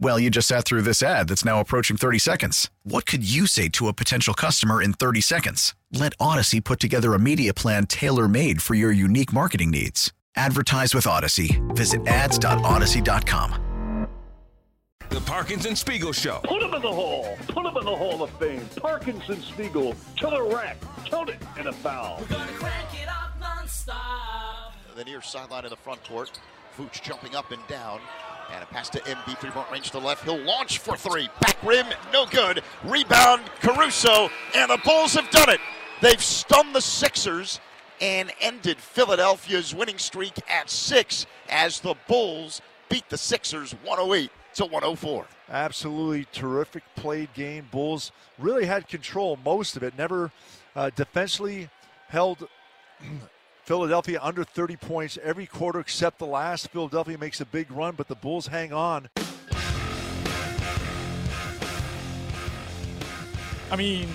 Well, you just sat through this ad that's now approaching 30 seconds. What could you say to a potential customer in 30 seconds? Let Audacy put together a media plan tailor made for your unique marketing needs. Advertise with Audacy. Visit ads.audacy.com. The Parkins and Spiegel Show. Put him in the hall. Put him in the Hall of Fame. Parkins and Spiegel. Killer rack. Count it in a foul. We're going to crank it up nonstop. The near sideline of the front court. Vooch jumping up and down. And a pass to MB, three point range to the left. He'll launch for three. Back rim, no good. Rebound, Caruso. And the Bulls have done it. They've stunned the Sixers and ended Philadelphia's winning streak at six as the Bulls beat the Sixers 108 to 104. Absolutely terrific played game. Bulls really had control most of it. Never uh, defensively held Philadelphia under 30 points every quarter except the last. Philadelphia makes a big run, but the Bulls hang on. I mean,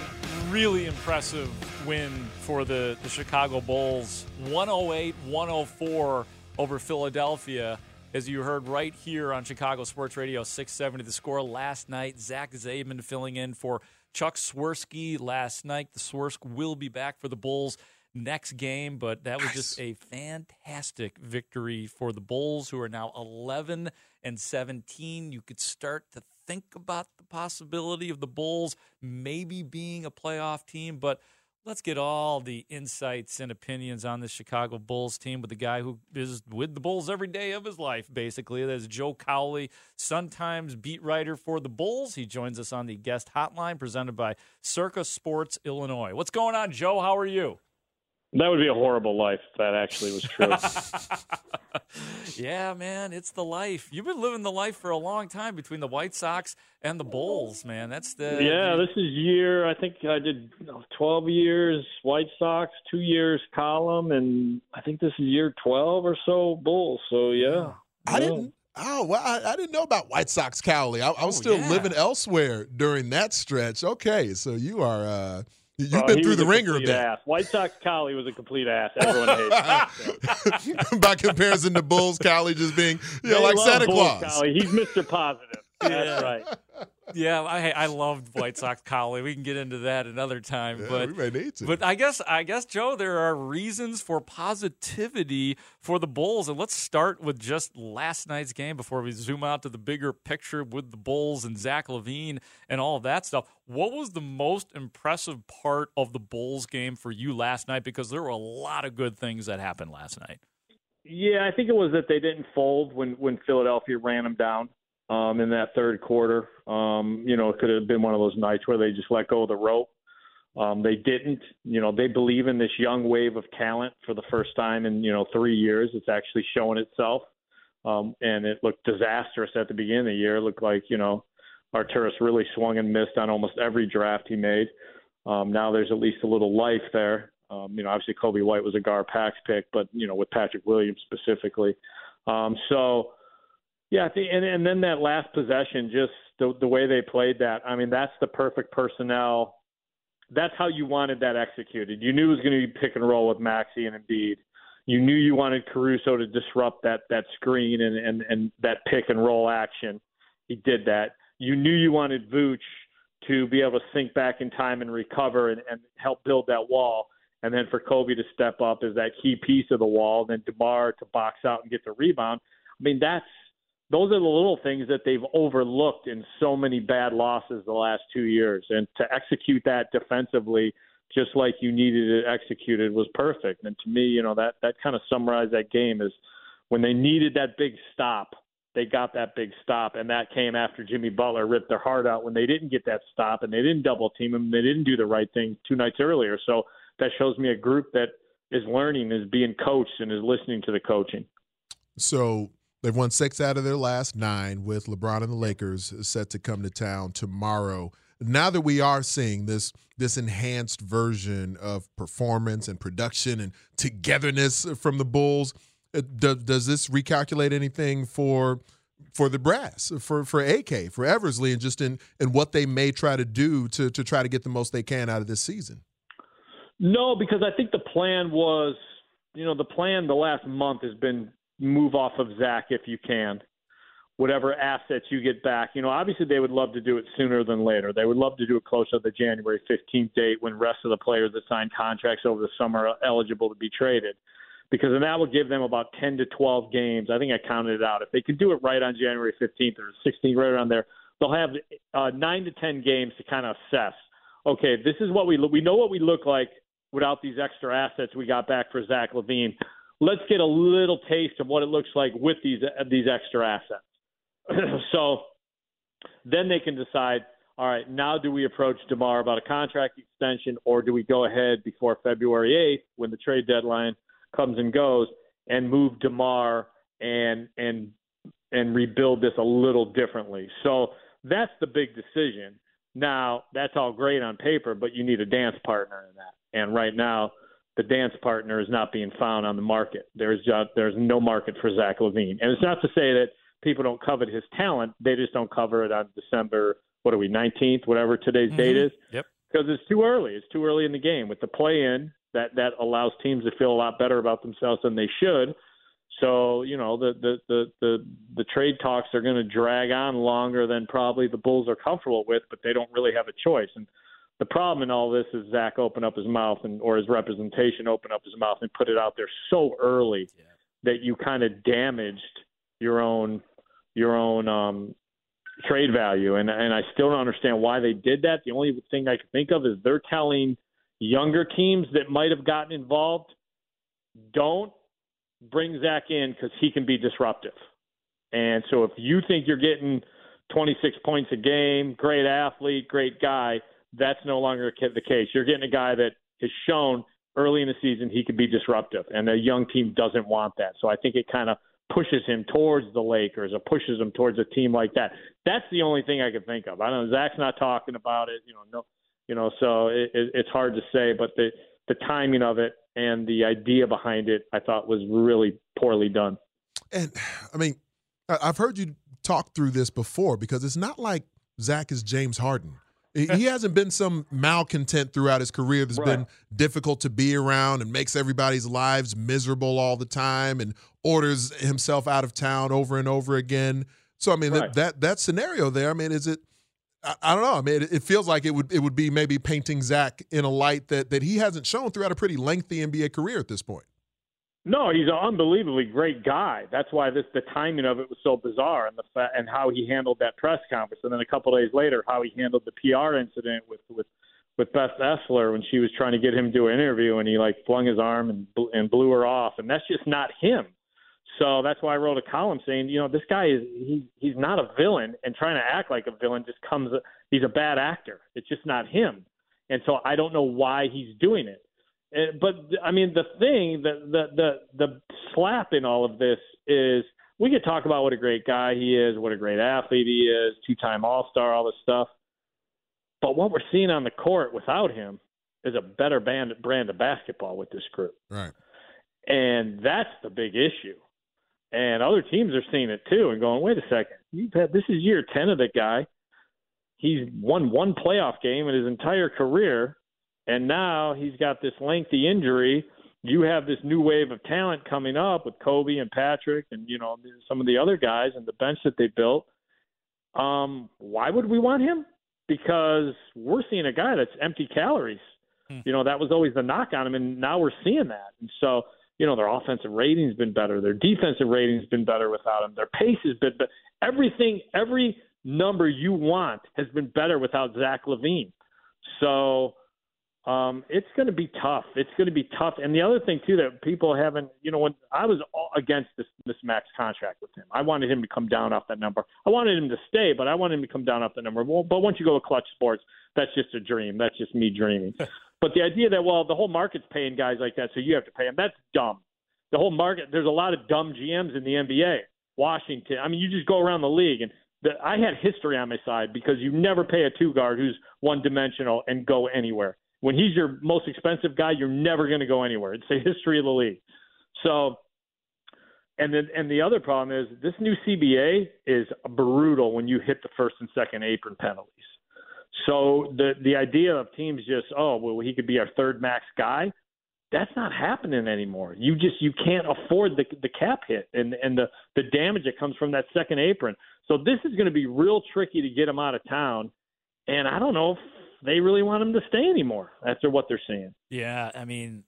really impressive win for the, the Chicago Bulls. 108 104 over Philadelphia. As you heard right here on Chicago Sports Radio 670, the score last night. Zach Zaidman filling in for Chuck Swirsky last night. The Swirsky will be back for the Bulls next game, but that was just a fantastic victory for the Bulls, who are now 11 and 17. You could start to think about the possibility of the Bulls maybe being a playoff team, but Let's get all the insights and opinions on the Chicago Bulls team with the guy who is with the Bulls every day of his life, basically. That's Joe Cowley, Sun Times beat writer for the Bulls. He joins us on the guest hotline presented by Circa Sports Illinois. What's going on, Joe? How are you? That would be a horrible life if that actually was true. yeah, man, it's the life. You've been living the life for a long time between the White Sox and the Bulls, man. That's the Yeah, this is year I think I did 12 years White Sox, 2 years column and I think this is year 12 or so Bulls. So, yeah. I didn't Oh, well, I, I, didn't know about White Sox Cowley. I, I was oh, still yeah. living elsewhere during that stretch. Okay, so you are uh, You've uh, been through the ringer a bit. Ass. White Sox Cowley was a complete ass. Everyone hates him. By comparison to Bulls, Cowley just being you know, like Santa Claus. Cowley. He's Mr. Positive. That's yeah. right. Yeah, I I loved White Sox Cowley. We can get into that another time, yeah, but we may need to. But I guess I guess Joe, there are reasons for positivity for the Bulls, and let's start with just last night's game before we zoom out to the bigger picture with the Bulls and Zach LaVine and all of that stuff. What was the most impressive part of the Bulls game for you last night? Because there were a lot of good things that happened last night. Yeah, I think it was that they didn't fold when when Philadelphia ran them down um, in that third quarter. Um, you know, it could have been one of those nights where they just let go of the rope. Um, they didn't. You know, they believe in this young wave of talent for the first time in you know three years. It's actually showing itself, um, and it looked disastrous at the beginning of the year. It looked like you know Arturas really swung and missed on almost every draft he made. Um, now there's at least a little life there. Um, you know, obviously Coby White was a Gar-Pax pick, but you know with Patrick Williams specifically. Um, so yeah, and and then that last possession, just the the way they played that. I mean, that's the perfect personnel. That's how you wanted that executed. You knew it was going to be pick and roll with Maxey and Embiid. You knew you wanted Caruso to disrupt that that screen and and and that pick and roll action. He did that. You knew you wanted Vooch to be able to sink back in time and recover and, and help build that wall. And then for Coby to step up as that key piece of the wall, then DeMar to box out and get the rebound. I mean, that's those are the little things that they've overlooked in so many bad losses the last two years. And to execute that defensively, just like you needed it executed, was perfect. And to me, you know, that that kind of summarized that game is when they needed that big stop, they got that big stop, and that came after Jimmy Butler ripped their heart out when they didn't get that stop and they didn't double team him, they didn't do the right thing two nights earlier. So that shows me a group that is learning, is being coached, and is listening to the coaching. So They've won six out of their last nine, with LeBron and the Lakers set to come to town tomorrow. Now that we are seeing this this enhanced version of performance and production and togetherness from the Bulls, uh, does, does this recalculate anything for for the brass, for for AK, for Eversley, and just in in what they may try to do to to try to get the most they can out of this season? No, because I think the plan was, you know, the plan the last month has been move off of Zach if you can. Whatever assets you get back, you know, obviously they would love to do it sooner than later. They would love to do it closer to the January 15th date when rest of the players that signed contracts over the summer are eligible to be traded, because then that will give them about 10 to 12 games. I think I counted it out. If they could do it right on January 15th or 16th, right around there, they'll have uh, nine to 10 games to kind of assess. Okay, this is what we look. We know what we look like without these extra assets we got back for Zach LaVine let's get a little taste of what it looks like with these these extra assets. so then they can decide. All right, now do we approach Demar about a contract extension, or do we go ahead before February 8th when the trade deadline comes and goes and move Demar and and and rebuild this a little differently? So that's the big decision. Now that's all great on paper, but you need a dance partner in that. And right now, the dance partner is not being found on the market. There's just, there's no market for Zach LaVine, and it's not to say that people don't covet his talent. They just don't cover it on December. What are we, 19th, whatever today's mm-hmm. date is? Yep. Because it's too early. It's too early in the game. With the play-in, that that allows teams to feel a lot better about themselves than they should. So you know the the the the, the trade talks are going to drag on longer than probably the Bulls are comfortable with, but they don't really have a choice. And the problem in all this is Zach opened up his mouth and or his representation opened up his mouth and put it out there so early yeah. that you kind of damaged your own your own um, trade value. And and I still don't understand why they did that. The only thing I can think of is they're telling younger teams that might have gotten involved don't bring Zach in because he can be disruptive. And so if you think you're getting 26 points a game, great athlete, great guy, that's no longer the case. You're getting a guy that has shown early in the season he could be disruptive, and a young team doesn't want that. So I think it kind of pushes him towards the Lakers or pushes him towards a team like that. That's the only thing I can think of. I don't know Zach's not talking about it, you know, no, you know, so it, it, it's hard to say, but the the timing of it and the idea behind it, I thought was really poorly done. And I mean, I've heard you talk through this before because it's not like Zach is James Harden. He hasn't been some malcontent throughout his career that's right. been difficult to be around and makes everybody's lives miserable all the time and orders himself out of town over and over again. So I mean right. that, that that scenario there. I mean, is it? I, I don't know. I mean, it, it, feels like it would it would be maybe painting Zach in a light that that he hasn't shown throughout a pretty lengthy NBA career at this point. No, he's an unbelievably great guy. That's why this the timing of it was so bizarre, and the and how he handled that press conference, and then a couple days later, how he handled the PR incident with with with Beth Essler when she was trying to get him to do an interview, and he like flung his arm and and blew her off, and that's just not him. So that's why I wrote a column saying, you know, this guy is he he's not a villain, and trying to act like a villain just comes. He's a bad actor. It's just not him, and so I don't know why he's doing it. But I mean, the thing, that the the the slap in all of this is we could talk about what a great guy he is, what a great athlete he is, two-time All-Star, all this stuff. But what we're seeing on the court without him is a better band, brand of basketball with this group. Right. And that's the big issue. And other teams are seeing it too and going, wait a second, you've had this is year ten of the guy. He's won one playoff game in his entire career and now he's got this lengthy injury. You have this new wave of talent coming up with Coby and Patrick and you know some of the other guys and the bench that they built. Um, why would we want him? Because we're seeing a guy that's empty calories. Hmm. You know that was always the knock on him, and now we're seeing that. And so you know their offensive rating's been better, their defensive rating's been better without him, their pace has been, but everything, every number you want has been better without Zach LaVine. So um, it's going to be tough. It's going to be tough. And the other thing too that people haven't, you know, when I was against this this max contract with him, I wanted him to come down off that number. I wanted him to stay, but I wanted him to come down off that number. Well, but once you go to Clutch Sports, that's just a dream. That's just me dreaming. but the idea that well, the whole market's paying guys like that, so you have to pay them. That's dumb. The whole market. There's a lot of dumb GMs in the NBA. Washington. I mean, you just go around the league and. The, I had history on my side because you never pay a two guard who's one dimensional and go anywhere when he's your most expensive guy, you're never going to go anywhere. It's the history of the league. So, and then and the other problem is this new CBA is brutal when you hit the first and second apron penalties. So the the idea of teams just oh well he could be our third max guy, that's not happening anymore. You just you can't afford the the cap hit and and the the damage that comes from that second apron. So this is going to be real tricky to get him out of town. And I don't know if they really want him to stay anymore after what they're seeing. Yeah, I mean,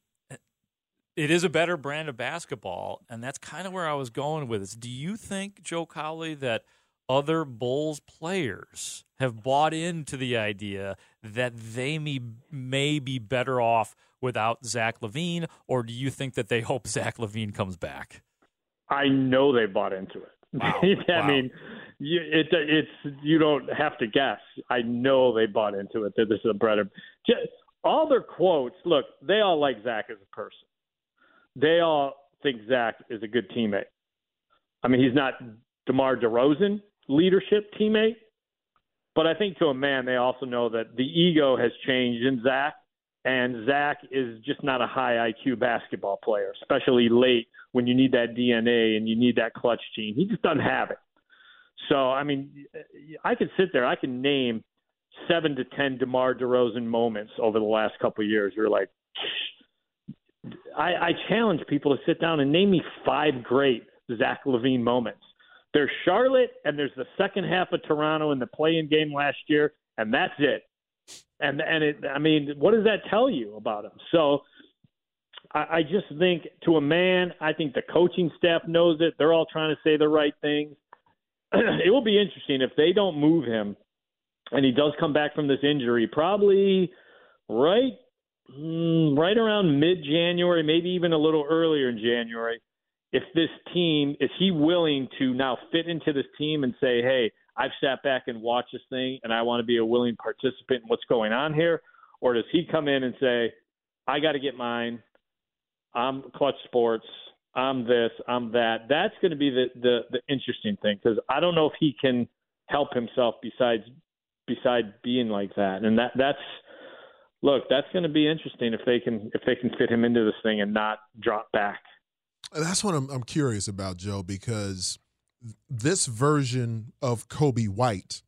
it is a better brand of basketball, and that's kind of where I was going with this. Do you think, Joe Cowley, that other Bulls players have bought into the idea that they may, may be better off without Zach LaVine, or do you think that they hope Zach LaVine comes back? I know they bought into it. Wow. I wow. mean, you, it, it's you don't have to guess. I know they bought into it that this is a better. All their quotes. Look, they all like Zach as a person. They all think Zach is a good teammate. I mean, he's not DeMar DeRozan leadership teammate, but I think to a man, they also know that the ego has changed in Zach, and Zach is just not a high IQ basketball player, especially late when you need that DNA and you need that clutch gene. He just doesn't have it. So, I mean, I could sit there, I can name seven to ten DeMar DeRozan moments over the last couple of years. You're like, I, I challenge people to sit down and name me five great Zach LaVine moments. There's Charlotte, and there's the second half of Toronto in the play-in game last year, and that's it. And and it, I mean, what does that tell you about him? So, I, I just think to a man, I think the coaching staff knows it. They're all trying to say the right things. it will be interesting if they don't move him and he does come back from this injury, probably right mm, right around mid January, maybe even a little earlier in January, if this team is he willing to now fit into this team and say, hey, I've sat back and watched this thing, and I want to be a willing participant in what's going on here, or does he come in and say, I got to get mine. I'm Clutch Sports. I'm this. I'm that. That's going to be the the, the interesting thing because I don't know if he can help himself besides besides being like that, and that that's look, that's going to be interesting if they can if they can fit him into this thing and not drop back. That's what I'm, I'm curious about, Joe, because this version of Coby White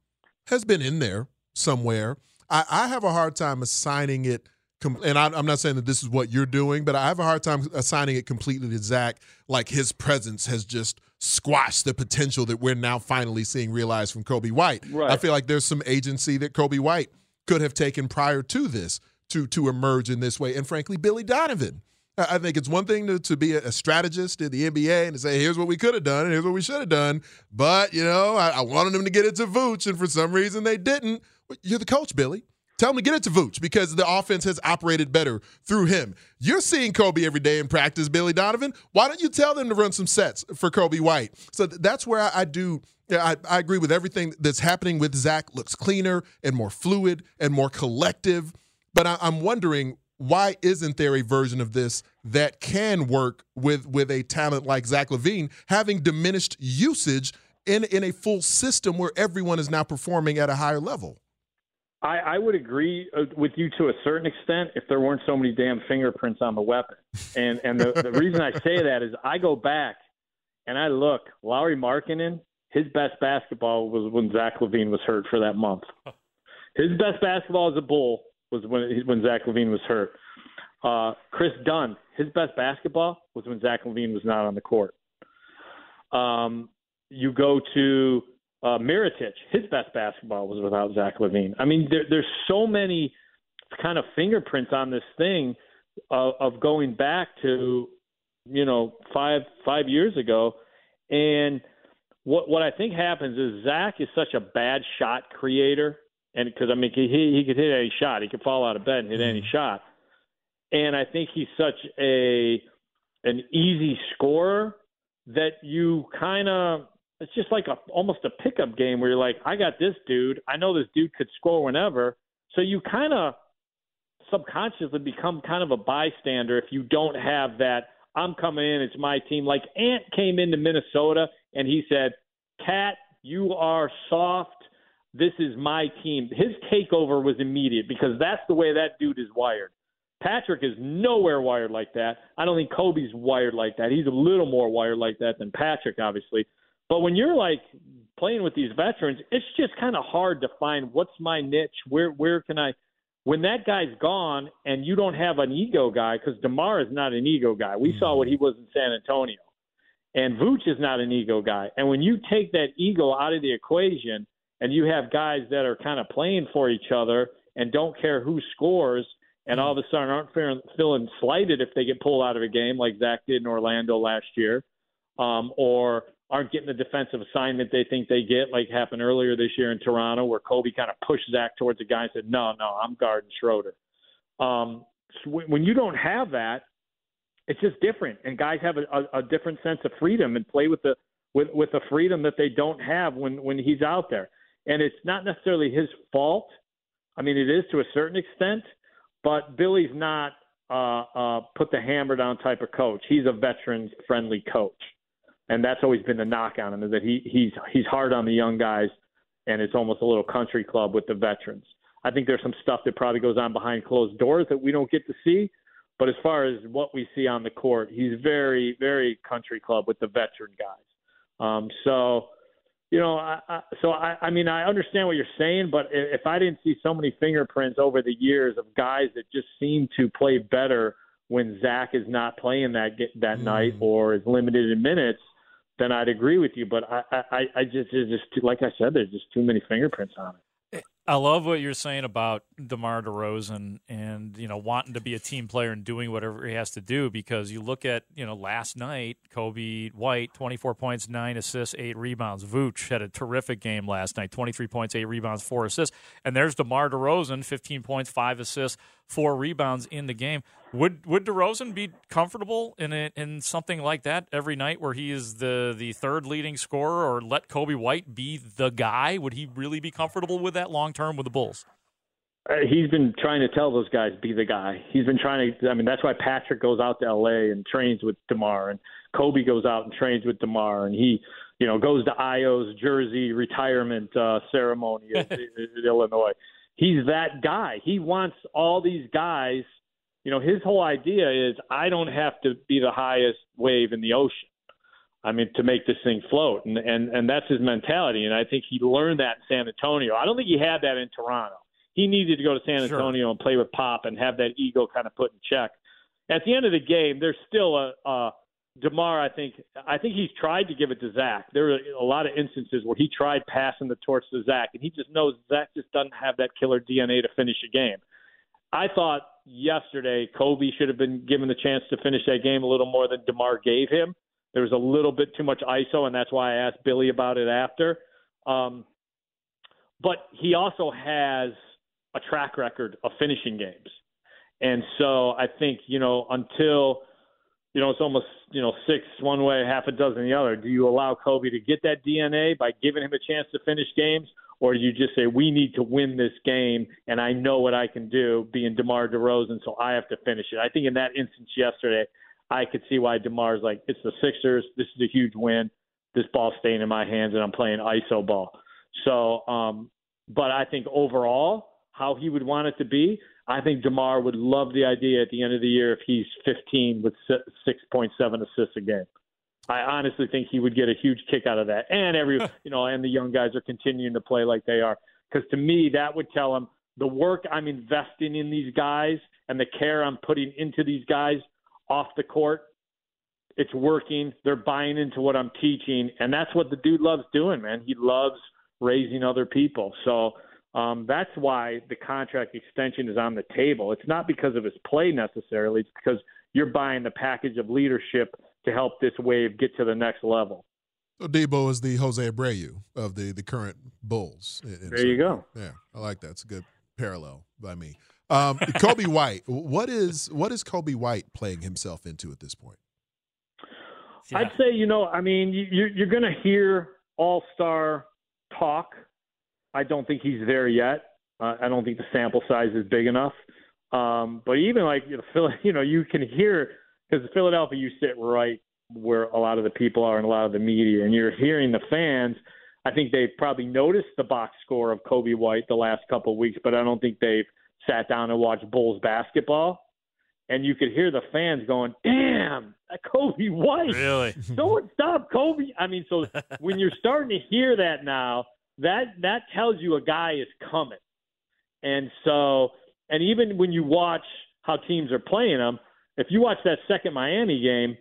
has been in there somewhere. I, I have a hard time assigning it and I'm not saying that this is what you're doing, but I have a hard time assigning it completely to Zach. Like his presence has just squashed the potential that we're now finally seeing realized from Coby White. Right. I feel like there's some agency that Coby White could have taken prior to this to to emerge in this way, and frankly, Billy Donovan. I think it's one thing to, to be a strategist in the NBA and to say, here's what we could have done and here's what we should have done. But, you know, I, I wanted them to get it to Vooch, and for some reason they didn't. You're the coach, Billy. Tell him to get it to Vooch because the offense has operated better through him. You're seeing Coby every day in practice, Billy Donovan. Why don't you tell them to run some sets for Coby White? So that's where I, I do. I, I agree with everything that's happening with Zach. Looks cleaner and more fluid and more collective. But I, I'm wondering why isn't there a version of this that can work with with a talent like Zach LaVine having diminished usage in in a full system where everyone is now performing at a higher level? I, I would agree uh, with you to a certain extent if there weren't so many damn fingerprints on the weapon. And and the, the reason I say that is I go back and I look. Lauri Markkanen, his best basketball was when Zach LaVine was hurt for that month. His best basketball as a Bull was when when Zach LaVine was hurt. Uh, Kris Dunn, his best basketball was when Zach LaVine was not on the court. Um, you go to uh, Mirotic, his best basketball was without Zach LaVine. I mean, there, there's so many kind of fingerprints on this thing of, of going back to, you know, five five years ago, and what what I think happens is Zach is such a bad shot creator, and because I mean he he could hit any shot, he could fall out of bed and hit any mm-hmm. shot, and I think he's such a an easy scorer that you kind of it's just like a almost a pickup game where you're like, I got this dude. I know this dude could score whenever. So you kind of subconsciously become kind of a bystander if you don't have that. I'm coming in. It's my team. Like Ant came into Minnesota and he said, "Cat, you are soft. This is my team." His takeover was immediate because that's the way that dude is wired. Patrick is nowhere wired like that. I don't think Coby's wired like that. He's a little more wired like that than Patrick, obviously. But when you're like playing with these veterans, it's just kind of hard to find what's my niche. Where where can I? When that guy's gone and you don't have an ego guy, because Demar is not an ego guy. We saw what he was in San Antonio, and Vooch is not an ego guy. And when you take that ego out of the equation, and you have guys that are kind of playing for each other and don't care who scores, and all of a sudden aren't feeling slighted if they get pulled out of a game like Zach did in Orlando last year, um, or aren't getting the defensive assignment they think they get, like happened earlier this year in Toronto, where Coby kind of pushed Zach towards the guy and said, "No, no, I'm guarding Schroeder." Um, so when you don't have that, it's just different, and guys have a, a, a different sense of freedom and play with the with with the freedom that they don't have when when he's out there. And it's not necessarily his fault. I mean, it is to a certain extent, but Billy's not uh, uh, put the hammer down type of coach. He's a veteran friendly coach and that's always been the knock on him is that he he's he's hard on the young guys, and it's almost a little country club with the veterans. I think there's some stuff that probably goes on behind closed doors that we don't get to see, but as far as what we see on the court, he's very very country club with the veteran guys. Um, so. You know, I, I, so I, I mean, I understand what you're saying, but if I didn't see so many fingerprints over the years of guys that just seem to play better when Zach is not playing that that mm. night or is limited in minutes, then I'd agree with you. But I, I, I just, just like I said, there's just too many fingerprints on it. Eh, I love what you're saying about DeMar DeRozan and you know wanting to be a team player and doing whatever he has to do because you look at you know last night Coby White 24 points, nine assists, eight rebounds. Vooch had a terrific game last night, 23 points, eight rebounds, four assists, and there's DeMar DeRozan, 15 points, five assists, four rebounds in the game. Would would DeRozan be comfortable in a, in something like that every night where he is the the third leading scorer, or let Coby White be the guy? Would he really be comfortable with that long term with the Bulls? Uh, he's been trying to tell those guys be the guy. He's been trying to. I mean, that's why Patrick goes out to L.A. and trains with Demar, and Coby goes out and trains with Demar, and he, you know, goes to Ayo's jersey retirement uh, ceremony in, in Illinois. He's that guy. He wants all these guys you know, his whole idea is I don't have to be the highest wave in the ocean. I mean, to make this thing float, and and and that's his mentality. And I think he learned that in San Antonio. I don't think he had that in Toronto. He needed to go to San Antonio sure. and play with Pop and have that ego kind of put in check. At the end of the game, there's still a, a Demar. I think I think he's tried to give it to Zach. There are a lot of instances where he tried passing the torch to Zach, and he just knows Zach just doesn't have that killer DNA to finish a game. I thought yesterday Coby should have been given the chance to finish that game a little more than DeMar gave him. There was a little bit too much ISO, and that's why I asked Billy about it after. Um, but he also has a track record of finishing games. And so I think, you know, until, you know, it's almost, you know, six one way, half a dozen the other, do you allow Coby to get that DNA by giving him a chance to finish games? Or you just say we need to win this game and I know what I can do being DeMar DeRozan, so I have to finish it. I think in that instance yesterday, I could see why DeMar's like, it's the Sixers. This is a huge win. This ball's staying in my hands and I'm playing ISO ball. So, um, but I think overall, how he would want it to be, I think DeMar would love the idea at the end of the year if he's 15 with 6.7 assists a game. I honestly think he would get a huge kick out of that. And every, you know, and the young guys are continuing to play like they are. Because to me, that would tell him the work I'm investing in these guys and the care I'm putting into these guys off the court, it's working. They're buying into what I'm teaching. And that's what the dude loves doing, man. He loves raising other people. So um, that's why the contract extension is on the table. It's not because of his play necessarily, it's because you're buying the package of leadership to help this wave get to the next level. So Debo is the Jose Abreu of the the current Bulls. there you go. Yeah, I like that. It's a good parallel by me. Um, Coby White, what is what is Coby White playing himself into at this point? Yeah. I'd say you know, I mean, you, you're going to hear All Star talk. I don't think he's there yet. Uh, I don't think the sample size is big enough. Um, but even like you know, you know, you can hear because Philadelphia, you sit right where a lot of the people are and a lot of the media, and you're hearing the fans. I think they've probably noticed the box score of Coby White the last couple of weeks, but I don't think they've sat down and watched Bulls basketball. And you could hear the fans going, "Damn, Coby White! Really? Someone stop Coby!" I mean, so when you're starting to hear that now, that that tells you a guy is coming. And so, and even when you watch how teams are playing them, if you watch that second Miami game,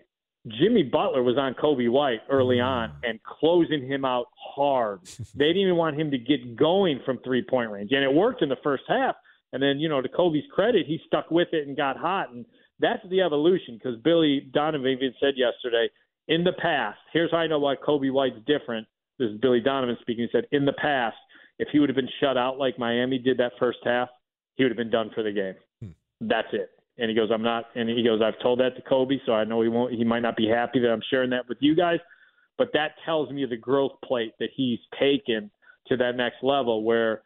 Jimmy Butler was on Coby White early on and closing him out hard. they didn't even want him to get going from three point range. And it worked in the first half. And then, you know, to Coby's credit, he stuck with it and got hot. And that's the evolution because Billy Donovan even said yesterday, in the past, here's how I know why Coby White's different. This is Billy Donovan speaking. He said, in the past, if he would have been shut out like Miami did that first half, he would have been done for the game. Hmm. That's it. And he goes, I'm not. And he goes, I've told that to Coby, so I know he won't. He might not be happy that I'm sharing that with you guys, but that tells me the growth plate that he's taken to that next level where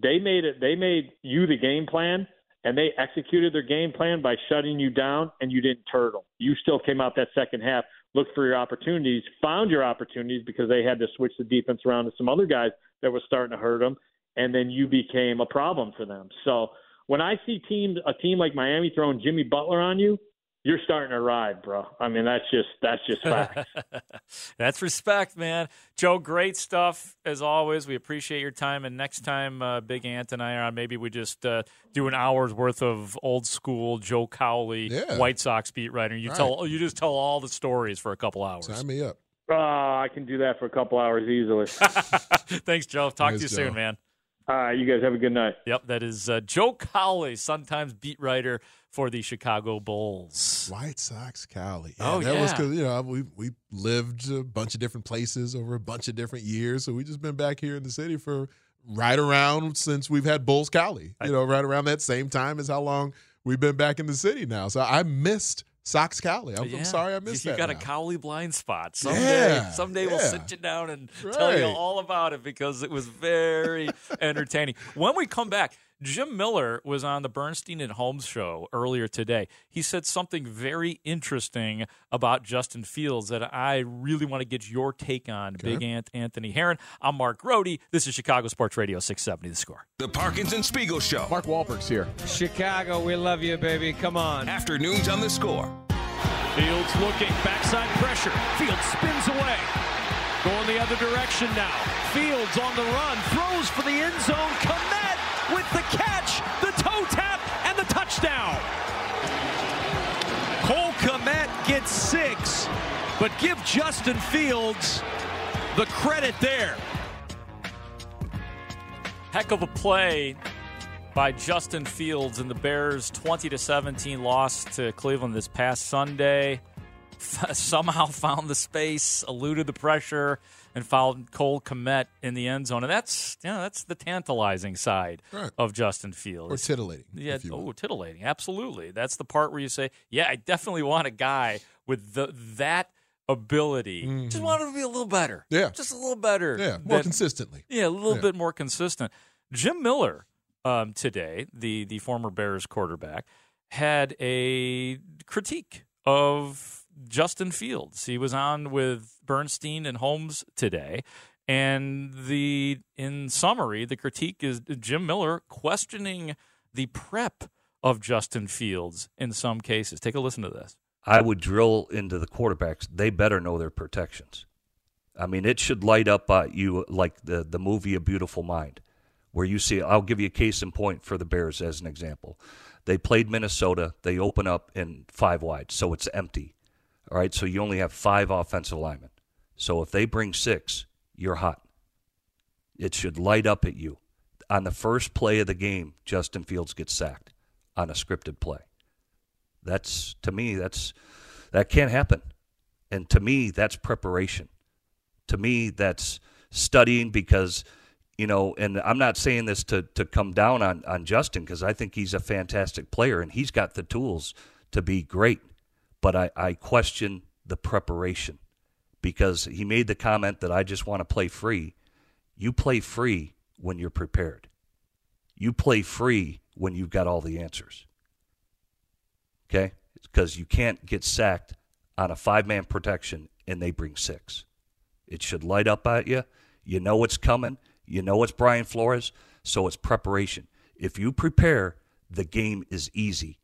they made it. They made you the game plan, and they executed their game plan by shutting you down, and you didn't turtle. You still came out that second half, looked for your opportunities, found your opportunities because they had to switch the defense around to some other guys that were starting to hurt them, and then you became a problem for them. So when I see teams a team like Miami throwing Jimmy Butler on you, you're starting to ride, bro. I mean, that's just that's just facts. that's respect, man. Joe, great stuff as always. We appreciate your time. And next time, uh, Big Ant and I are on, maybe we just uh, do an hour's worth of old school Joe Cowley, yeah. White Sox beat writer. You tell you just tell all the stories for a couple hours. Sign me up. Oh, I can do that for a couple hours easily. Thanks, Joe. Talk Thanks, to you Joe. soon, man. All right, you guys have a good night. Yep, that is uh, Joe Cowley, Sun Times beat writer for the Chicago Bulls. White Sox Cowley. Oh, that yeah. was because you know we we lived a bunch of different places over a bunch of different years, so we just been back here in the city for right around since we've had Bulls Cowley. You know, right around that same time as how long we've been back in the city now. So I missed Sox Cowley. I'm, Yeah. I'm sorry I missed you that. got now. a Cowley blind spot. Someday, Yeah, someday we'll sit you down and tell you all about it because it was very entertaining. When we come back, Jim Miller was on the Bernstein and Holmes show earlier today. He said something very interesting about Justin Fields that I really want to get your take on. Big Ant Anthony Herron. I'm Mark Grote. This is Chicago Sports Radio 670 The Score. The Parkins and Spiegel Show. Mark Wahlberg's here. Chicago, we love you, baby. Come on. Afternoons on the score. Fields looking, backside pressure. Fields spins away. Going the other direction now. Fields on the run, throws for the end zone. Kmet but give Justin Fields the credit there. Heck of a play by Justin Fields in the Bears 20 to 17 loss to Cleveland this past Sunday. Somehow found the space, eluded the pressure, and fouled Cole Kmet in the end zone. And that's you know, that's the tantalizing side Right. of Justin Fields. or titillating. Yeah, if you oh, will. oh, titillating. Absolutely. That's the part where you say, yeah, I definitely want a guy with the, that ability. Just wanted to be a little better. Mm-hmm. Yeah. Just a little better. Yeah, more than- consistently. Yeah, a little Yeah. bit more consistent. Jim Miller um, today, the the former Bears quarterback, had a critique of Justin Fields. He was on with Bernstein and Holmes today, and the in summary, the critique is Jim Miller questioning the prep of Justin Fields in some cases. Take a listen to this. I would drill into the quarterbacks. They better know their protections. I mean, it should light up at you like the the movie A Beautiful Mind, where you see. I'll give you a case in point for the Bears as an example. They played Minnesota. They open up in five wide, so it's empty. All right, so you only have five offensive linemen. So if they bring six, you're hot. It should light up at you. On the first play of the game, Justin Fields gets sacked on a scripted play. That's to me that's that can't happen. And to me that's preparation. To me that's studying because you know, and I'm not saying this to to come down on on Justin because I think he's a fantastic player and he's got the tools to be great. But I I question the preparation because he made the comment that I just want to play free. You play free when you're prepared. You play free when you've got all the answers okay? Because you can't get sacked on a five man protection and they bring six. It should light up at you. You know what's coming. You know it's Brian Flores. So it's preparation. If you prepare, the game is easy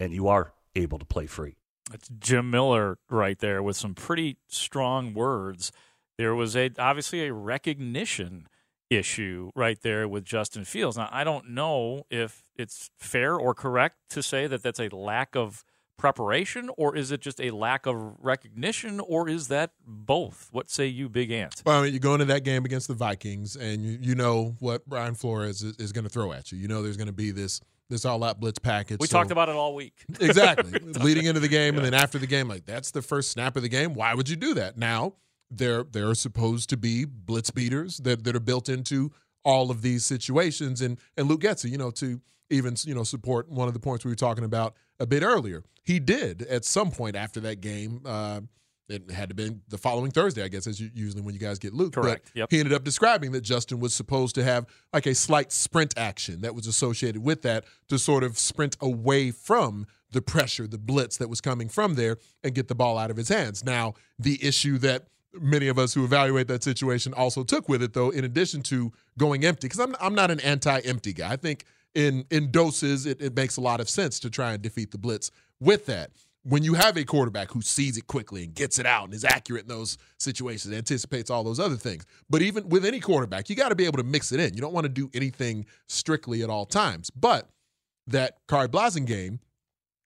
and you are able to play free. That's Jim Miller right there with some pretty strong words. There was a obviously a recognition issue right there with Justin Fields. Now I don't know if it's fair or correct to say that that's a lack of preparation or is it just a lack of recognition or is that both? What say you, Big Ant? Well, I mean, you go into that game against the Vikings, and you, you know what Brian Flores is, is going to throw at you. You know there's going to be this this all out blitz package. We So- talked about it all week. exactly leading into the game, and then after the game, like that's the first snap of the game. Why would you do that? Now there there are supposed to be blitz beaters that that are built into all of these situations, and and Luke Getsy, you know, to even you know support one of the points we were talking about a bit earlier. He did at some point after that game. Uh, it had to been the following Thursday, I guess, as you, usually when you guys get Luke. Correct. But Yep. he ended up describing that Justin was supposed to have like a slight sprint action that was associated with that to sort of sprint away from the pressure, the blitz that was coming from there and get the ball out of his hands. Now, the issue that many of us who evaluate that situation also took with it, though, in addition to going empty, because I'm, I'm not an anti empty guy. I think in, in doses, it, it makes a lot of sense to try and defeat the blitz with that when you have a quarterback who sees it quickly and gets it out and is accurate in those situations, anticipates all those other things. But even with any quarterback, you got to be able to mix it in. You don't want to do anything strictly at all times. But that Khari Blasingame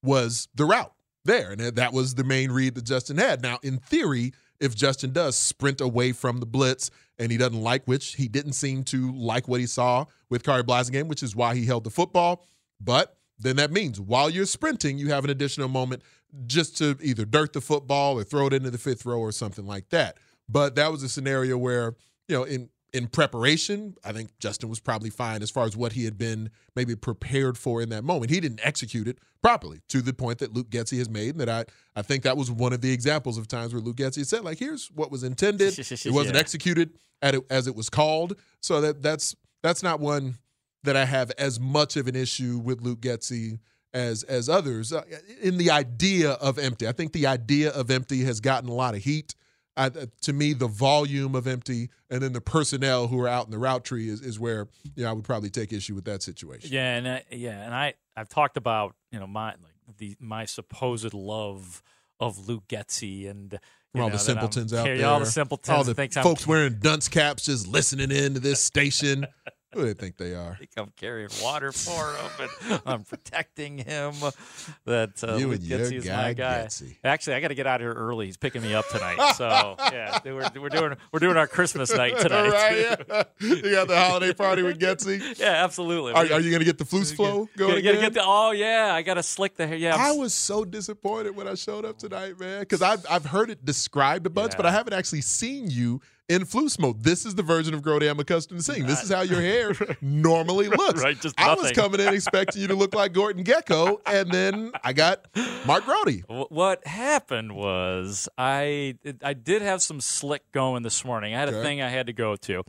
was the route there, and that was the main read that Justin had. Now, in theory, if Justin does sprint away from the blitz and he doesn't like, which he didn't seem to like what he saw with Khari Blasingame, which is why he held the football. But then that means while you're sprinting, you have an additional moment just to either dirt the football or throw it into the fifth row or something like that. But that was a scenario where, you know, in in preparation, I think Justin was probably fine as far as what he had been maybe prepared for in that moment. He didn't execute it properly to the point that Luke Getsy has made. And that I, I think that was one of the examples of times where Luke Getsy said, like, here's what was intended. it wasn't Yeah. executed at it, as it was called. So that that's that's not one that I have as much of an issue with Luke Getsy as as others uh, in the idea of empty. I think the idea of empty has gotten a lot of heat. I, uh, to me, the volume of empty and then the personnel who are out in the route tree is, is where you know I would probably take issue with that situation. Yeah, and I, yeah, and I I've talked about you know my like the my supposed love of Luke Getsy and you all know, the simpletons out there, all the simpletons, all the thinks I'm- folks wearing dunce caps just listening in to this station. Who do they think they are? think I'm carrying water for him and I'm protecting him. That uh, You and your is guy my guy. Getsy. Actually, I got to get out of here early. He's picking me up tonight. So yeah, we're, we're doing we're doing our Christmas night tonight. right, yeah. You got the holiday party with Getsy. Yeah, absolutely. Are, are you going to get the flus flow going again? get the, oh yeah, I got to slick the hair. Yeah, I'm I was so disappointed when I showed up tonight, man, because I've, I've heard it described a bunch, but I haven't actually seen you in flus mode. This is the version of Grote I'm accustomed to seeing. This is how your hair normally looks. Right, just I was coming in expecting you to look like Gordon Gekko, and then I got Mark Grote. What happened was I I did have some slick going this morning. I had a thing I had to go to,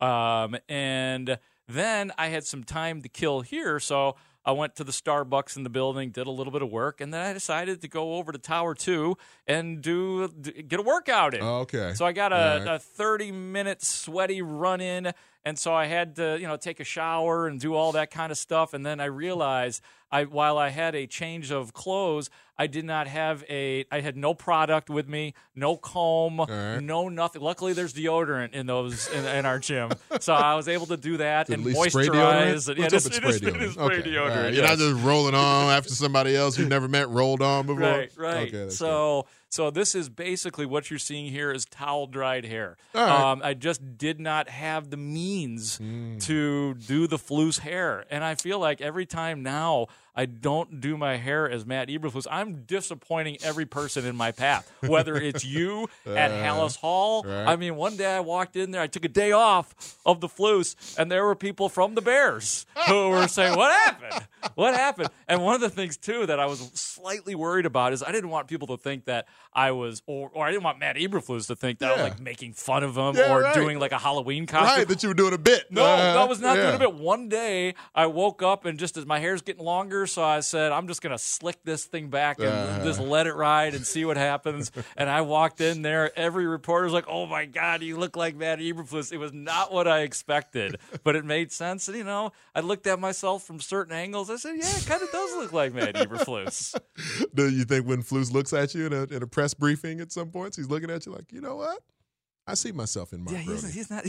um, and then I had some time to kill here, so I went to the Starbucks in the building, did a little bit of work, and then I decided to go over to Tower Two and do get a workout in. Oh, okay. So I got a, right. a 30 minute sweaty run in. And so I had to, you know, take a shower and do all that kind of stuff. And then I realized I, while I had a change of clothes, I did not have a, I had no product with me, no comb, right. no nothing. Luckily, there's deodorant in those, in, in our gym. So I was able to do that At and least moisturize. deodorant? and- What's yeah, up with it spray is- it is deodorant? spray Okay. deodorant. All right. You're not just rolling on after somebody else you've never met rolled on before. Right, right. Okay, that's so, so this is basically what you're seeing here is towel dried hair. Right. Um, I just did not have the means Mm. to do the flus hair, and I feel like every time now I don't do my hair as Matt Eberflus, I'm disappointing every person in my path. Whether it's you at Uh, Halas Hall, right. I mean, one day I walked in there, I took a day off of the flus, and there were people from the Bears who were saying, "What happened? What happened?" And one of the things too that I was slightly worried about is I didn't want people to think that I was, or, or I didn't want Matt Eberflus to think that I was like making fun of him Yeah, or right. doing like a Halloween costume. Right, that you were doing a bit. No, Uh, I was not yeah. doing a bit. One day I woke up and just as my hair's getting longer, so I said, I'm just gonna slick this thing back and Uh. just let it ride and see what happens. and I walked in there, every reporter's like, Oh my god, you look like Matt Eberflus. It was not what I expected, but it made sense. And you know, I looked at myself from certain angles. I said, Yeah, it kind of does look like Matt Eberflus. Do you think when Flus looks at you in a, in a press briefing at some points, he's looking at you like, you know what? I see myself in Mark yeah, he's, he's not.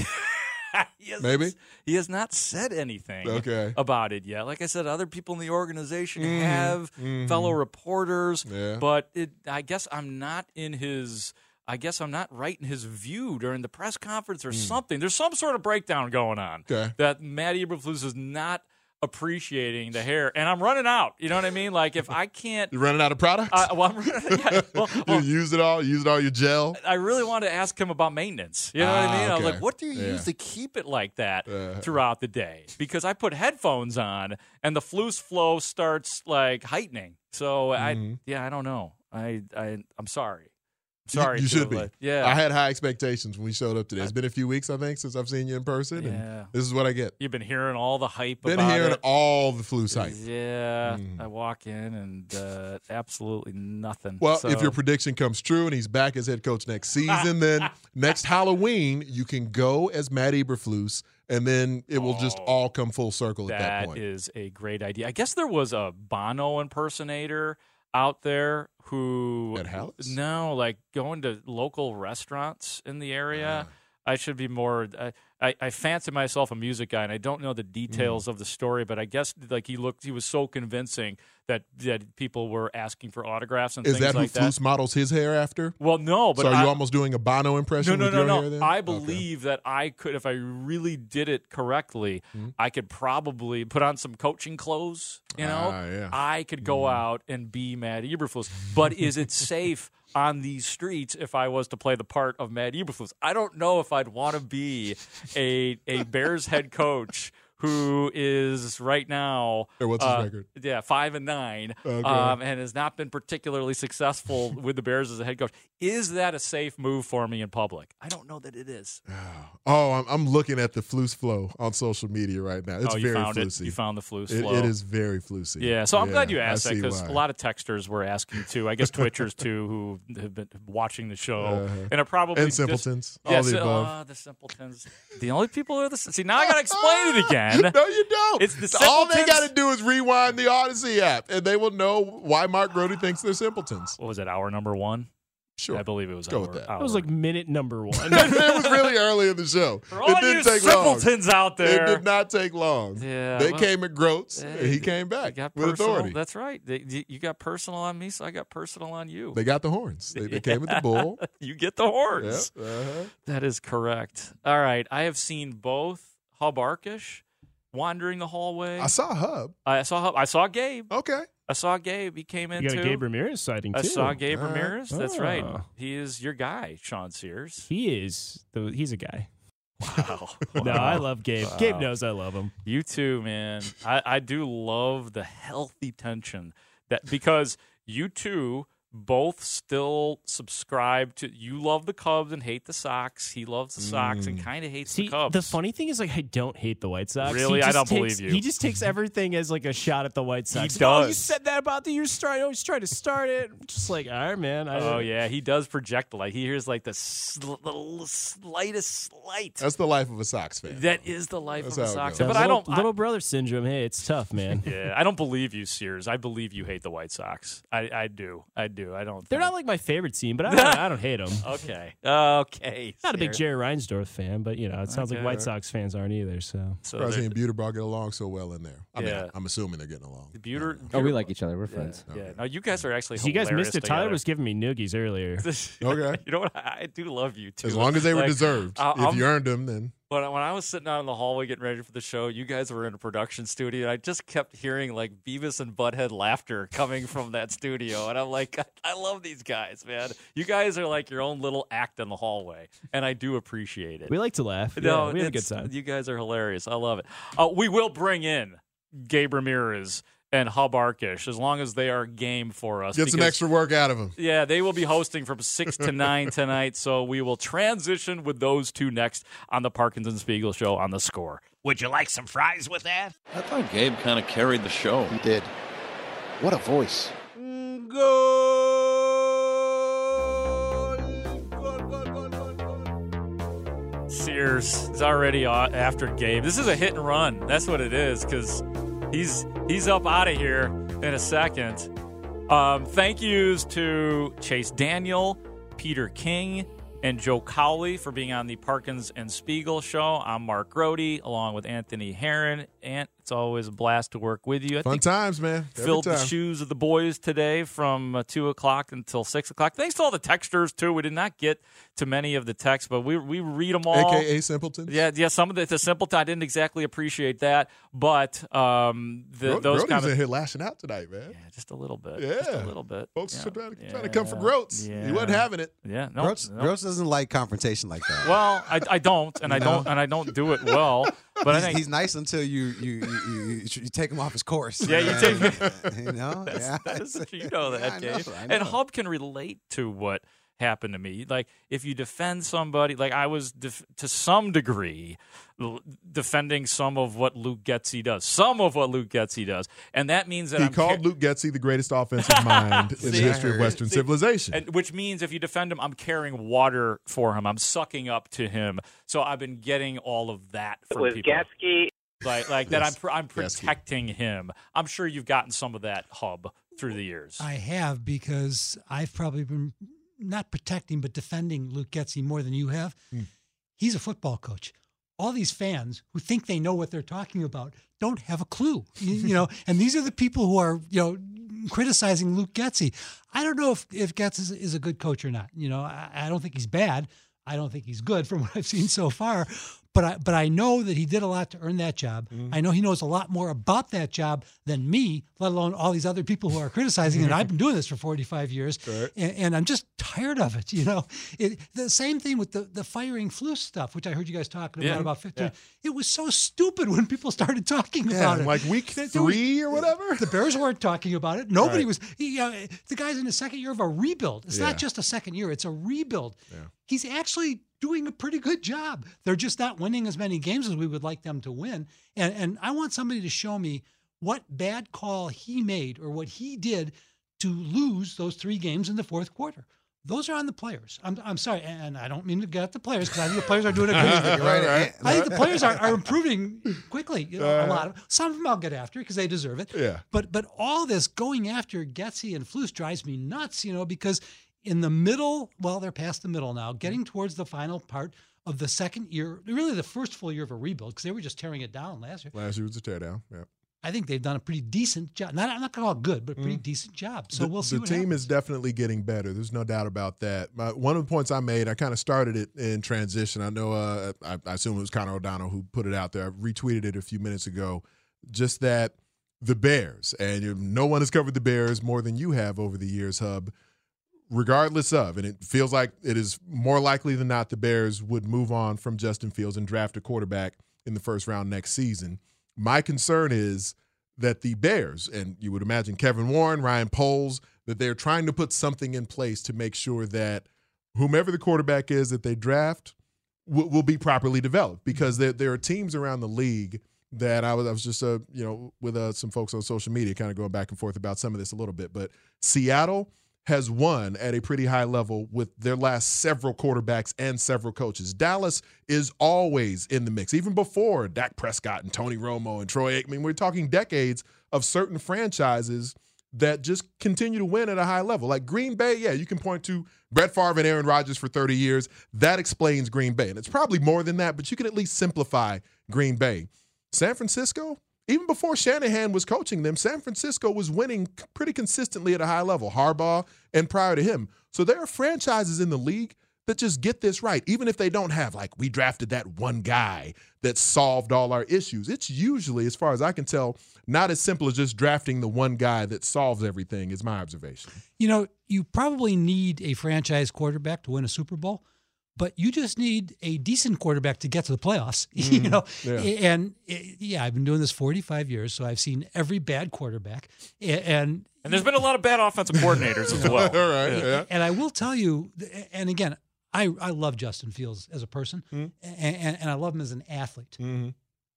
he has Maybe? he has not said anything Okay. about it yet. Like I said, other people in the organization Mhm, have mhm. fellow reporters, Yeah. but it, I guess I'm not in his. I guess I'm not right in his view during the press conference or something. There's some sort of breakdown going on. Okay. that Matt Eberflus is not appreciating the hair, and I'm running out. You know what I mean? Like if I can't, you're running out of products? uh, well, I'm running, yeah, well, you use it all? Use it all your gel? I really wanted to ask him about maintenance. You know what Ah, I mean? I was like, what do you Yeah. use to keep it like that Uh. throughout the day? Because I put headphones on and the flus flow starts like heightening. So I, Mhm. yeah, I don't know. I, I, I'm sorry. Sorry. You, should be. yeah. I had high expectations when we showed up today. It's been a few weeks, I think, since I've seen you in person. Yeah. And this is what I get. You've been hearing all the hype Been hearing it. all the flu hype. Yeah. Mm. I walk in and uh, absolutely nothing. Well, So- if your prediction comes true and he's back as head coach next season, then next Halloween you can go as Matt Eberflus, and then it will just all come full circle at that That point. is a great idea. I guess there was a Bono impersonator out there who At Halas? No, like going to local restaurants in the area. Ah. I should be more. I, I, I fancy myself a music guy, and I don't know the details of the story, but I guess like he looked, he was so convincing that that people were asking for autographs and Is things that who like that. Flus models his hair after? Well, no, but so are I- you almost doing a Bono impression no, no, no, no. I Okay. believe that I could, if I really did it correctly, Mm-hmm. I could probably put on some coaching clothes. You know, Ah, yeah. I could go Mm-hmm. out and be Matt Eberflus. But is it safe on these streets if I was to play the part of Matt Eberflus? I don't know if I'd want to be a a Bears head coach. Who is right now? Hey, what's his uh, record? Yeah, five and nine, Okay. um, and has not been particularly successful with the Bears as a head coach. Is that a safe move for me in public? I don't know that it is. Oh, I'm, I'm looking at the Flus flow on social media right now. It's oh, you very found flusy. it. You found the flus It- flow. it is very flusy. Yeah, so I'm glad you I asked that because a lot of texters were asking too. I guess Twitchers too, who have been watching the show Uh-huh. and are probably And simpletons, all Yeah, the above. ah, the simpletons. The only people who are the see now I got to explain it again. No, you don't. It's the All they got to do is rewind the Audacy app, and they will know why Mark Grote thinks they're simpletons. What was it? Hour number one. Sure, I believe it was. Go hour, with that. hour. That was like minute number one. it was really early in the show. For all it didn't you take long. simpletons out there. It did not take long. Yeah, they well, came at Groats, and he came back got with personal- authority. That's right. They, you- you got personal on me, so I got personal on you. They got the horns. They, they came with the bull. you get the horns. Yep, uh-huh. That is correct. All right. I have seen both Hub Arkush wandering the hallway. I saw Hub. I saw Hub. I saw Gabe. Okay. I saw Gabe. He came in You got too. a Gabe Ramirez sighting too. I saw Gabe All right. Ramirez. That's oh. right. Oh. He is your guy, Sean Sears. He is. The, he's a guy. Wow. No, I love Gabe. Wow. Gabe knows I love him. You too, man. I, I do love the healthy tension that because you two both still subscribe to you love the Cubs and hate the Sox. He loves the Sox and mm. kind of hates See, the Cubs. the funny thing is, like, I don't hate the White Sox. Really? I don't takes- believe you. He just takes everything as like a shot at the White Sox. He Oh, you said that about the you're trying. Always trying to start it. Just like, all right, man. I, Oh yeah, he does project like he hears like the, sl- the slightest slight. That's the life of a Sox fan. That is the life That's of a Sox fan. But little, I don't. I- little brother syndrome. Hey, it's tough, man. yeah, I don't believe you, Sears. I believe you hate the White Sox. I, I do. I do. I don't. They're think- not like my favorite team, but I don't, I don't hate them. Okay. Okay. Not a big Jerry Reinsdorf fan, but you know, it sounds Okay. like White Sox fans aren't either. So, So Surprised he and Buterbaugh get along so well in there. I mean, I'm assuming they're getting along. Buter, Oh, we like each other. We're yeah, friends. Yeah. No, you guys are actually. so you guys hilarious missed it. Tyler together. was giving me noogies earlier. Okay. you know what? I I do love you too. As long as they were Like, deserved. I- if I'm- you earned them, then When, when I was sitting out in the hallway getting ready for the show, you guys were in a production studio, and I just kept hearing like Beavis and Butthead laughter coming from that studio. And I'm like, I, I love these guys, man. You guys are like your own little act in the hallway, and I do appreciate it. We like to laugh. No, yeah, we have a good time. You guys are hilarious. I love it. Uh, we will bring in Gabe Ramirez and Hub Arkush as long as they are game for us. get some extra work out of them. yeah, they will be hosting from 6 to 9 tonight. So we will transition with those two next on the Parkins and Spiegel show on the score. Would you like some fries with that? I thought Gabe kind of carried the show. He did. What a voice. Sears is already after Gabe. This is a hit and run. That's what it is because he's he's up out of here in a second. Um, thank yous to Chase Daniel, Peter King, and Joe Cowley for being on the Parkins and Spiegel show. I'm Mark Grote along with Anthony Herron. And it's always a blast to work with you. I Fun think times, man. Every filled the shoes of the boys today from uh, two o'clock until six o'clock. Thanks to all the texters too. We did not get to many of the texts, but we we read them all. AKA simpletons. Yeah, yeah. Some of the, the simpleton, I didn't exactly appreciate that, but um, the, Gro- those kind of in here lashing out tonight, man. yeah, just a little bit, Yeah. just a little bit. Folks yeah. are trying to, yeah. trying to come for Groats. He wasn't having it. Yeah, no, Gross, no. Gross doesn't like confrontation like that. Well, I, I don't, and I don't, and I don't do it well. But I he's, think he's nice until you you, you, you, you, take him off his course. Yeah, you take you know. That's, yeah. that is, you know that, Yeah, I know. I And. Hub can relate to what happened to me. Like if you defend somebody, like I was def- to some degree l- defending some of what Luke Getsy does, some of what Luke Getsy does, and that means that He I'm called Luke Getsy the greatest offensive mind in the history of Western See? civilization. And, which means if you defend him, I'm carrying water for him. I'm sucking up to him. So I've been getting all of that from was people. Gatsky. Like, like that. I'm pr- I'm Gatsky. protecting him. I'm sure you've gotten some of that hub through the years. I have because I've probably been not protecting but defending Luke Getsy more than you have. Hmm. He's a football coach. All these fans who think they know what they're talking about don't have a clue, you, you know. And these are the people who are, you know, criticizing Luke Getsy. I don't know if if Getz is, is a good coach or not. You know, I, I don't think he's bad. I don't think he's good from what I've seen so far. But I, but I know that he did a lot to earn that job. Mm-hmm. I know he knows a lot more about that job than me, let alone all these other people who are criticizing it. I've been doing this for 45 years, Right. and, and I'm just tired of it. You know, it, the same thing with the the firing flu stuff, which I heard you guys talking about Yeah. about 15. Yeah. It was so stupid when people started talking Yeah, about it. like week There- there was- three or whatever. the Bears weren't talking about it. Nobody Right. was. He, uh, the guy's in the second year of a rebuild. It's not just a second year; it's a rebuild. Yeah. He's actually doing a pretty good job. They're just not winning as many games as we would like them to win. And and I want somebody to show me what bad call he made or what he did to lose those three games in the fourth quarter. Those are on the players. I'm, I'm sorry, and I don't mean to get at the players because I think the players are doing a good job. You're right. I think the players are, are improving quickly. You know, a Uh-huh. lot of some of them I'll get after because they deserve it. Yeah. But but all this going after Getsy and Flus drives me nuts. You know because in the middle, well, they're past the middle now, getting towards the final part of the second year, really the first full year of a rebuild because they were just tearing it down last year. Last year was a teardown. Yeah. I think they've done a pretty decent job. Not I'm not going to call it good, but a pretty decent job. So Mm. the, we'll see. The what team happens. is definitely getting better. There's no doubt about that. My, one of the points I made, I kind of started it in transition. I know, uh, I, I assume it was Connor O'Donnell who put it out there. I retweeted it a few minutes ago. Just that the Bears, and you, no one has covered the Bears more than you have over the years, Hub. Regardless of, and it feels like it is more likely than not the Bears would move on from Justin Fields and draft a quarterback in the first round next season. My concern is that the Bears, and you would imagine Kevin Warren, Ryan Poles, that they're trying to put something in place to make sure that whomever the quarterback is that they draft will, will be properly developed. Because there, there are teams around the league that I was, I was just, uh, you know, with uh, some folks on social media kind of going back and forth about some of this a little bit. But Seattle has won at a pretty high level with their last several quarterbacks and several coaches. Dallas is always in the mix, even before Dak Prescott and Tony Romo and Troy Aikman. We're talking decades of certain franchises that just continue to win at a high level. Like Green Bay, yeah, you can point to Brett Favre and Aaron Rodgers for 30 years. That explains Green Bay. And it's probably more than that, but you can at least simplify Green Bay. San Francisco, even before Shanahan was coaching them, San Francisco was winning pretty consistently at a high level. Harbaugh and prior to him. So there are franchises in the league that just get this right, even if they don't have, like, we drafted that one guy that solved all our issues. It's usually, as far as I can tell, not as simple as just drafting the one guy that solves everything, is my observation. You know, you probably need a franchise quarterback to win a Super Bowl, but you just need a decent quarterback to get to the playoffs. you Mhm. know, Yeah. and uh, yeah, I've been doing this 45 years, so I've seen every bad quarterback, and And there's been a lot of bad offensive coordinators as well. All right, yeah. and I will tell you, and again, I I love Justin Fields as a person, Mm-hmm. and, and, and I love him as an athlete.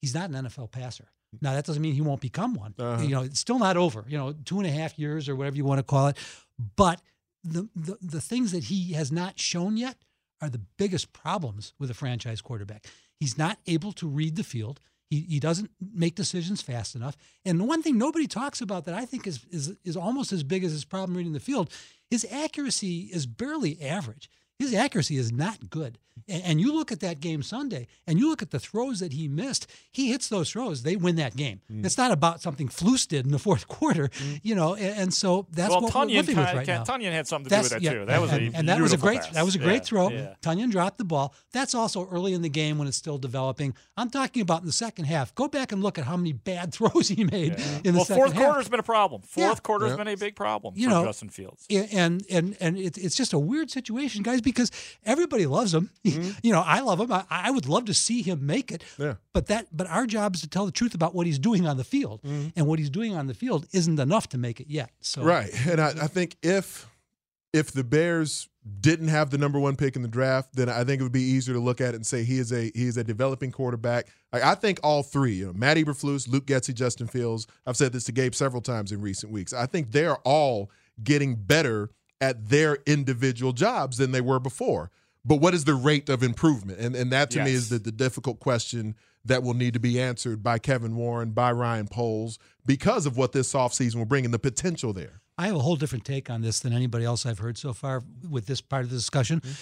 He's not an NFL passer. Now that doesn't mean he won't become one. Uh-huh. You know, it's still not over. You know, two and a half years or whatever you want to call it. But the, the the things that he has not shown yet are the biggest problems with a franchise quarterback. He's not able to read the field. He, he doesn't make decisions fast enough. And the one thing nobody talks about that I think is, is is almost as big as his problem reading the field, his accuracy is barely average. His accuracy is not good. And, and you look at that game Sunday, and you look at the throws that he missed. He hits those throws, they win that game. Mm. It's not about something Flus did in the fourth quarter, you know. And, and so that's well, what Tonyan, we're living with right ki- now. Tonyan had something to That's- do with that yeah, too. That was and, a and that was a great pass. that was a great Yeah, throw. yeah. Tonyan dropped the ball. That's also early in the game when it's still developing. I'm talking about in the second half. Go back and look at how many bad throws he made in the well, second fourth half. quarter's been a problem. Fourth Yeah. quarter's Yeah. been a big problem You for know, Justin Fields. and and and it's it's just a weird situation, guys, because everybody loves him. Mm-hmm. You know, I love him. I, I would love to see him make it. Yeah. But that but our job is to tell the truth about what he's doing on the field, and what he's doing on the field isn't enough to make it yet. So Right. And I, I think if if the Bears didn't have the number one pick in the draft, then I think it would be easier to look at it and say he is a he is a developing quarterback. Like I think all three, you know, Matt Eberflus, Luke Getsy, Justin Fields. I've said this to Gabe several times in recent weeks. I think they are all getting better at their individual jobs than they were before. But what is the rate of improvement? And and that to me is the, the difficult question that will need to be answered by Kevin Warren, by Ryan Poles, because of what this offseason will bring and the potential there. I have a whole different take on this than anybody else I've heard so far with this part of the discussion. Mm-hmm.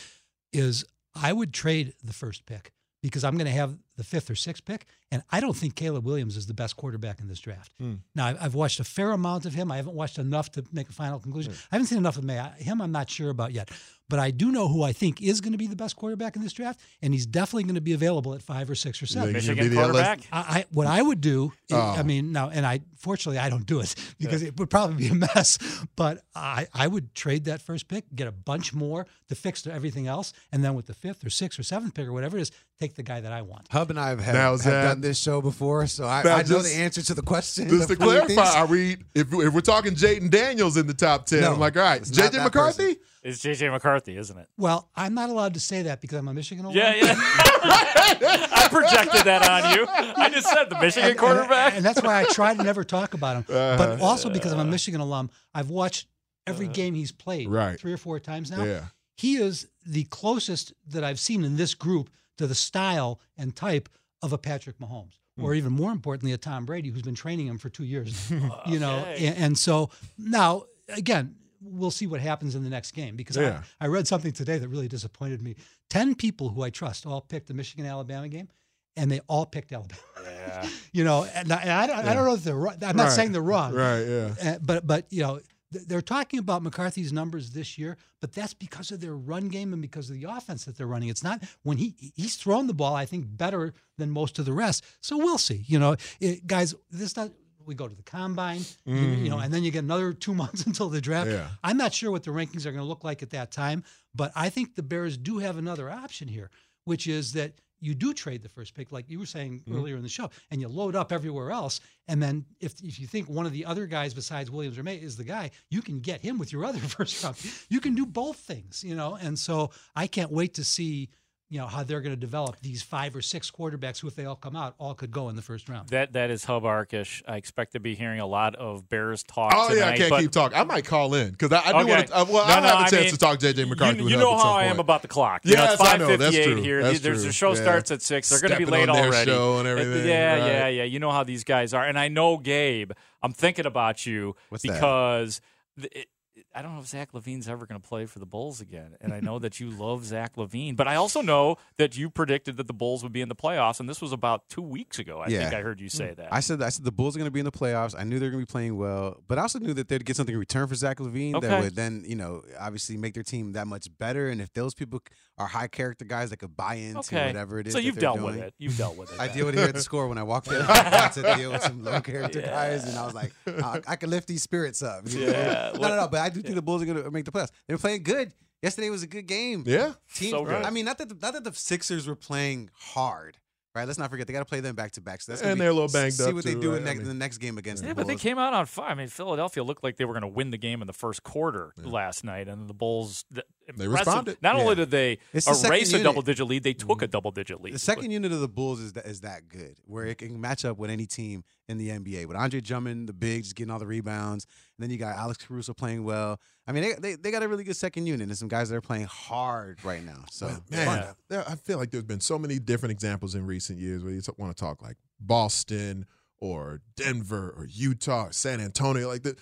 Is I would trade the first pick because I'm going to have the fifth or sixth pick, and I don't think Caleb Williams is the best quarterback in this draft. Hmm. Now, I've- I've watched a fair amount of him. I haven't watched enough to make a final conclusion. I haven't seen enough of him. I- Him, I'm not sure about yet. But I do know who I think is going to be the best quarterback in this draft, and he's definitely going to be available at five or six or seven. Michigan be the quarterback? I, I, what I would do, I- Oh. I mean, now, and I fortunately I don't do it because it would probably be a mess. But I, I would trade that first pick, get a bunch more to fix everything else, and then with the fifth or sixth or seventh pick or whatever it is, take the guy that I want. Hub and I have, had, Now, have Zach- done this show before, so I, Now, I know the answer to the question. Just to of who he clarify, thinks. are we if, if we're talking Jayden Daniels in the top ten? No, I'm like, all right, JJ that McCarthy. It's JJ McCarthy, isn't it? Well, I'm not allowed to say that because I'm a Michigan alum. Yeah, yeah. I projected that on you. I just said the Michigan And- quarterback. And, and that's why I try to never talk about him. Uh-huh. but also because I'm a Michigan alum, I've watched every game he's played Right. three or four times now. Yeah. He is the closest that I've seen in this group to the style and type of a Patrick Mahomes. Hmm. Or even more importantly, a Tom Brady who's been training him for two years. you know, and, and so now again, we'll see what happens in the next game because Yeah. I, I read something today that really disappointed me. Ten people who I trust all picked the Michigan Alabama game, and they all picked Alabama. Yeah. you know, and I, I, don't, I don't know if they're wrong. I'm not Right. saying they're wrong. Right, yeah. Uh, but but you know, they're talking about McCarthy's numbers this year, but that's because of their run game and because of the offense that they're running. It's not when he he's thrown the ball, I think, better than most of the rest. So we'll see. You know, it, guys, this not. We go to the combine, you, you know, and then you get another two months until the draft. Yeah. I'm not sure what the rankings are going to look like at that time, but I think the Bears do have another option here, which is that you do trade the first pick, like you were saying Mhm. earlier in the show, and you load up everywhere else. And then if, if you think one of the other guys besides Williams or Maye is the guy, you can get him with your other first round. You can do both things, you know. And so I can't wait to see, you know, how they're going to develop these five or six quarterbacks who, if they all come out, all could go in the first round. That that is Hub Arkush. I expect to be hearing a lot of Bears talk. Oh yeah, I can't but- keep talking. I might call in because I, I do want to. Uh, well, No, I'll no, have a I chance mean, to talk JJ McCarthy. You, with you Hub know how I am about the clock. You know, Yes, it's I know. That's 5:58 true. here. That's There's true. the show Yeah. starts at six. They're going to be late on their already. show and everything, Yeah, right. yeah, yeah. You know how these guys are, and I know Gabe. I'm thinking about you What's that? because. The, it, I don't know if Zach LaVine's ever going to play for the Bulls again, and I know that you love Zach LaVine, but I also know that you predicted that the Bulls would be in the playoffs, and this was about two weeks ago. I think I heard you say mm. that. I said I said the Bulls are going to be in the playoffs. I knew they were going to be playing well, but I also knew that they'd get something in return for Zach LaVine Okay. that would then, you know, obviously make their team that much better. And if those people are high character guys that could buy into Okay. whatever it is, So that you've they're dealt with it. You've dealt with it I deal with it here at the score when I walk there. I had to deal with some low character guys, and I was like, I, I can lift these spirits up. you know? Yeah. no, no, no. But I do think the Bulls are going to make the playoffs. They were playing good. Yesterday was a good game. Yeah. Team, So good. I mean, not that the, not that the Sixers were playing hard, right? Let's not forget they got to play them back to back. So that's And be- they're a little banged see up what they do right? in, I next, mean- the next game against Yeah, the but they came out on fire. I mean, Philadelphia looked like they were going to win the game in the first quarter last night, and the Bulls. th- They responded. Not only did they It's the erase a double digit lead, they took a mm-hmm. double digit lead. The second unit of the Bulls is that, is that good, where it can match up with any team in the NBA. With Andre Drummond, the big, just getting all the rebounds, and then you got Alex Caruso playing well. I mean, they, they, they got a really good second unit and some guys that are playing hard right now. So Man, I feel like there's been so many different examples in recent years where you want to talk like Boston or Denver or Utah or San Antonio, like the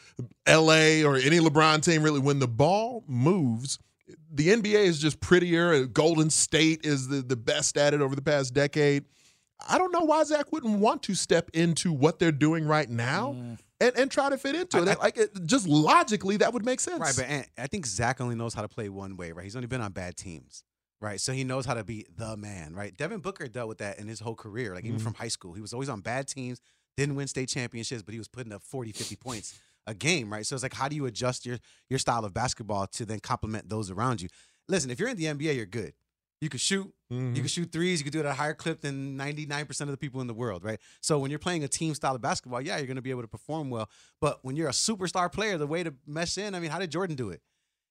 LA or any LeBron team really. When the ball moves, the NBA is just prettier. Golden State is the, the best at it over the past decade. I don't know why Zach wouldn't want to step into what they're doing right now and, and try to fit into it. like it, just logically, that would make sense. Right, but and I think Zach only knows how to play one way, right? He's only been on bad teams, right? So he knows how to be the man, right? Devin Booker dealt with that in his whole career, like even Mhm. from high school. He was always on bad teams, didn't win state championships, but he was putting up 40, 50 points a game, right? So it's like, how do you adjust your your style of basketball to then complement those around you? Listen, if you're in the NBA, you're good. You can shoot. Mhm. You can shoot threes. You can do it at a higher clip than 99% of the people in the world, right? So when you're playing a team style of basketball, yeah, you're going to be able to perform well. But when you're a superstar player, the way to mesh in, I mean, how did Jordan do it?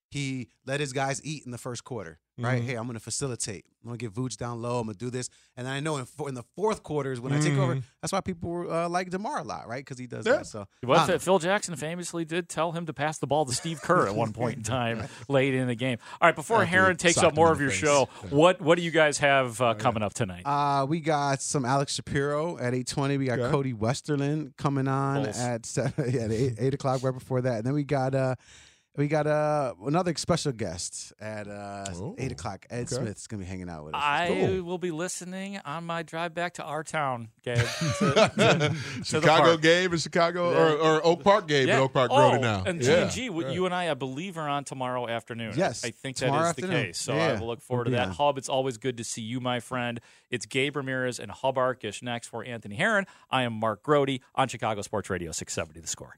He let his guys eat in the first quarter, right? Mhm. Hey, I'm going to facilitate. I'm going to get Vooch down low. I'm going to do this. And then I know in, four, in the fourth quarters when I take over, Mhm. that's why people uh, like DeMar a lot, right? Because he does Yeah. that. So Well, I. Phil Jackson famously did tell him to pass the ball to Steve Kerr at one point in time late in the game. All right, before After Herron takes up more of your face. show, Yeah. what what do you guys have uh, coming up tonight? Uh, we got some Alex Shapiro at eight twenty. We got Okay. Cody Westerlund coming on Bulls. at seven, yeah, at eight, eight o'clock right before that, and then we got uh, We got uh, another special guest at uh, Oh, eight o'clock. Ed okay. Smith's gonna be hanging out with us. I will be listening on my drive back to our town, Gabe. to- to- to Chicago park. game in Chicago Yeah. or, or Oak Park Gabe Yeah. in Oak Park oh, Road now. And yeah. G&G, what you and I, I believe, are on tomorrow afternoon. Yes, I think that is afternoon. the case. So Yeah, I will look forward to that. on. Hub, it's always good to see you, my friend. It's Gabe Ramirez and Hub Arkish next for Anthony Herron. I am Mark Grote on Chicago Sports Radio 670 The Score.